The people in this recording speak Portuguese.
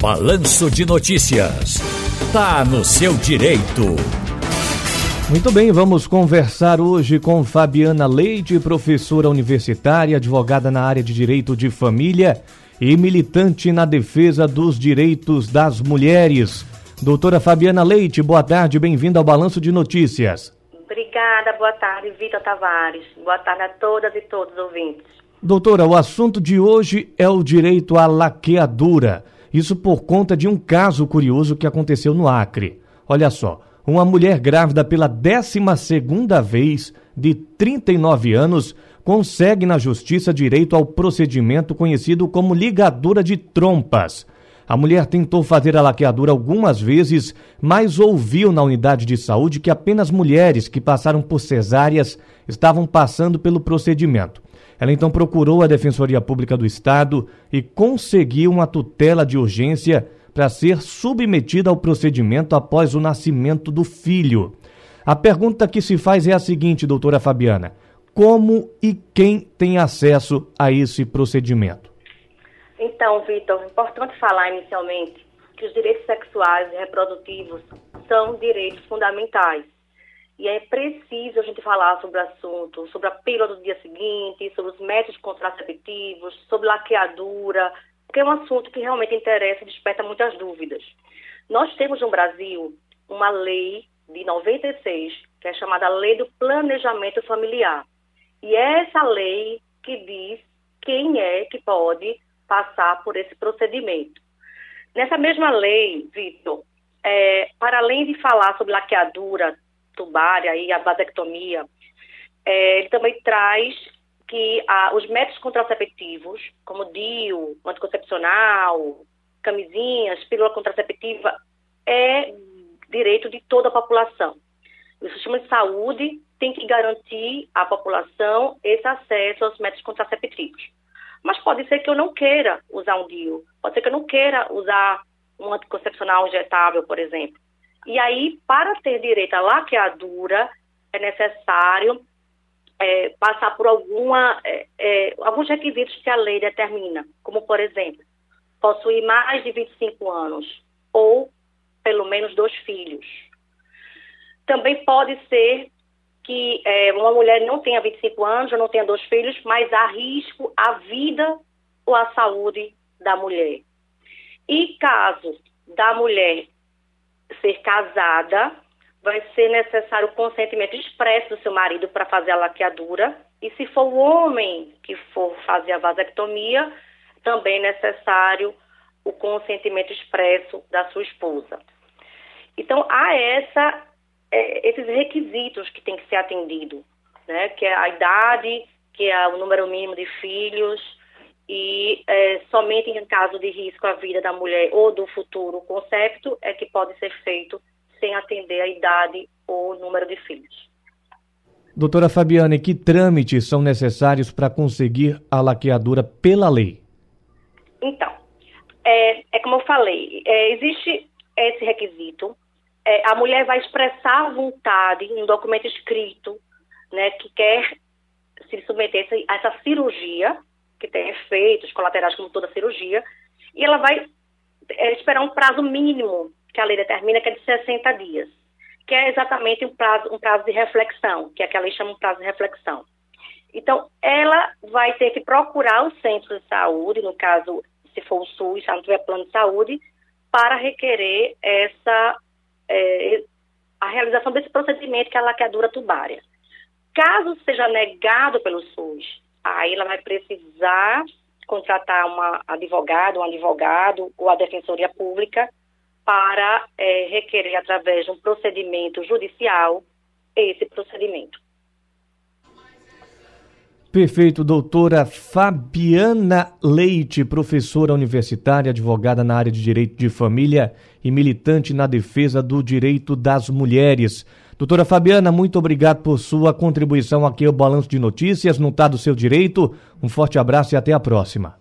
Balanço de Notícias. Tá no seu direito. Muito bem, vamos conversar hoje com Fabiana Leite, professora universitária, advogada na área de direito de família e militante na defesa dos direitos das mulheres. Doutora Fabiana Leite, boa tarde, bem-vinda ao Balanço de Notícias. Obrigada, boa tarde, Vitor Tavares. Boa tarde a todas e todos os ouvintes. Doutora, o assunto de hoje é o direito à laqueadura. Isso por conta de um caso curioso que aconteceu no Acre. Olha só, uma mulher grávida pela 12 segunda vez, de 39 anos, consegue na justiça direito ao procedimento conhecido como ligadura de trompas. A mulher tentou fazer a laqueadura algumas vezes, mas ouviu na unidade de saúde que apenas mulheres que passaram por cesáreas estavam passando pelo procedimento. Ela então procurou a Defensoria Pública do Estado e conseguiu uma tutela de urgência para ser submetida ao procedimento após o nascimento do filho. A pergunta que se faz é a seguinte, doutora Fabiana: como e quem tem acesso a esse procedimento? Então, Vitor, é importante falar inicialmente que os direitos sexuais e reprodutivos são direitos fundamentais e é preciso a gente falar sobre o assunto, sobre a pílula do dia seguinte, sobre os métodos contraceptivos, sobre laqueadura, porque é um assunto que realmente interessa e desperta muitas dúvidas. Nós temos no Brasil uma lei de 96, que é chamada Lei do Planejamento Familiar. E é essa lei que diz quem é que pode passar por esse procedimento. Nessa mesma lei, Vitor, é, para além de falar sobre laqueadura, tubária e a vasectomia, é, ele também traz que ah, os métodos contraceptivos, como DIU, anticoncepcional, camisinhas, pílula contraceptiva, é direito de toda a população. O sistema de saúde tem que garantir à população esse acesso aos métodos contraceptivos. Mas pode ser que eu não queira usar um DIU, pode ser que eu não queira usar um anticoncepcional injetável, por exemplo. E aí, para ter direito à laqueadura, é necessário é, passar por alguma, é, é, alguns requisitos que a lei determina, como, por exemplo, possuir mais de 25 anos ou pelo menos dois filhos. Também pode ser que é, uma mulher não tenha 25 anos ou não tenha dois filhos, mas há risco à vida ou à saúde da mulher. E caso da mulher ser casada, vai ser necessário o consentimento expresso do seu marido para fazer a laqueadura. E se for o homem que for fazer a vasectomia, também é necessário o consentimento expresso da sua esposa. Então, há essa, é, esses requisitos que tem que ser atendido, né? que é a idade, que é o número mínimo de filhos, e é, somente em caso de risco à vida da mulher ou do futuro concepto é que pode ser feito sem atender a idade ou número de filhos. Doutora Fabiana, que trâmites são necessários para conseguir a laqueadura pela lei? Então, é, é como eu falei, é, existe esse requisito. É, a mulher vai expressar a vontade em um documento escrito né, que quer se submeter a essa cirurgia que tem efeitos colaterais como toda cirurgia, e ela vai é, esperar um prazo mínimo que a lei determina, que é de 60 dias, que é exatamente um prazo, um prazo de reflexão, que é que a lei chama um prazo de reflexão. Então, ela vai ter que procurar o centro de saúde, no caso, se for o SUS, se não tiver plano de saúde, para requerer essa é, a realização desse procedimento que é a laqueadura tubária. Caso seja negado pelo SUS aí ela vai precisar contratar uma advogada, um advogado ou a defensoria pública para é, requerer através de um procedimento judicial esse procedimento. Perfeito, doutora Fabiana Leite, professora universitária, advogada na área de direito de família e militante na defesa do direito das mulheres. Doutora Fabiana, muito obrigado por sua contribuição aqui ao Balanço de Notícias, não está do seu direito. Um forte abraço e até a próxima.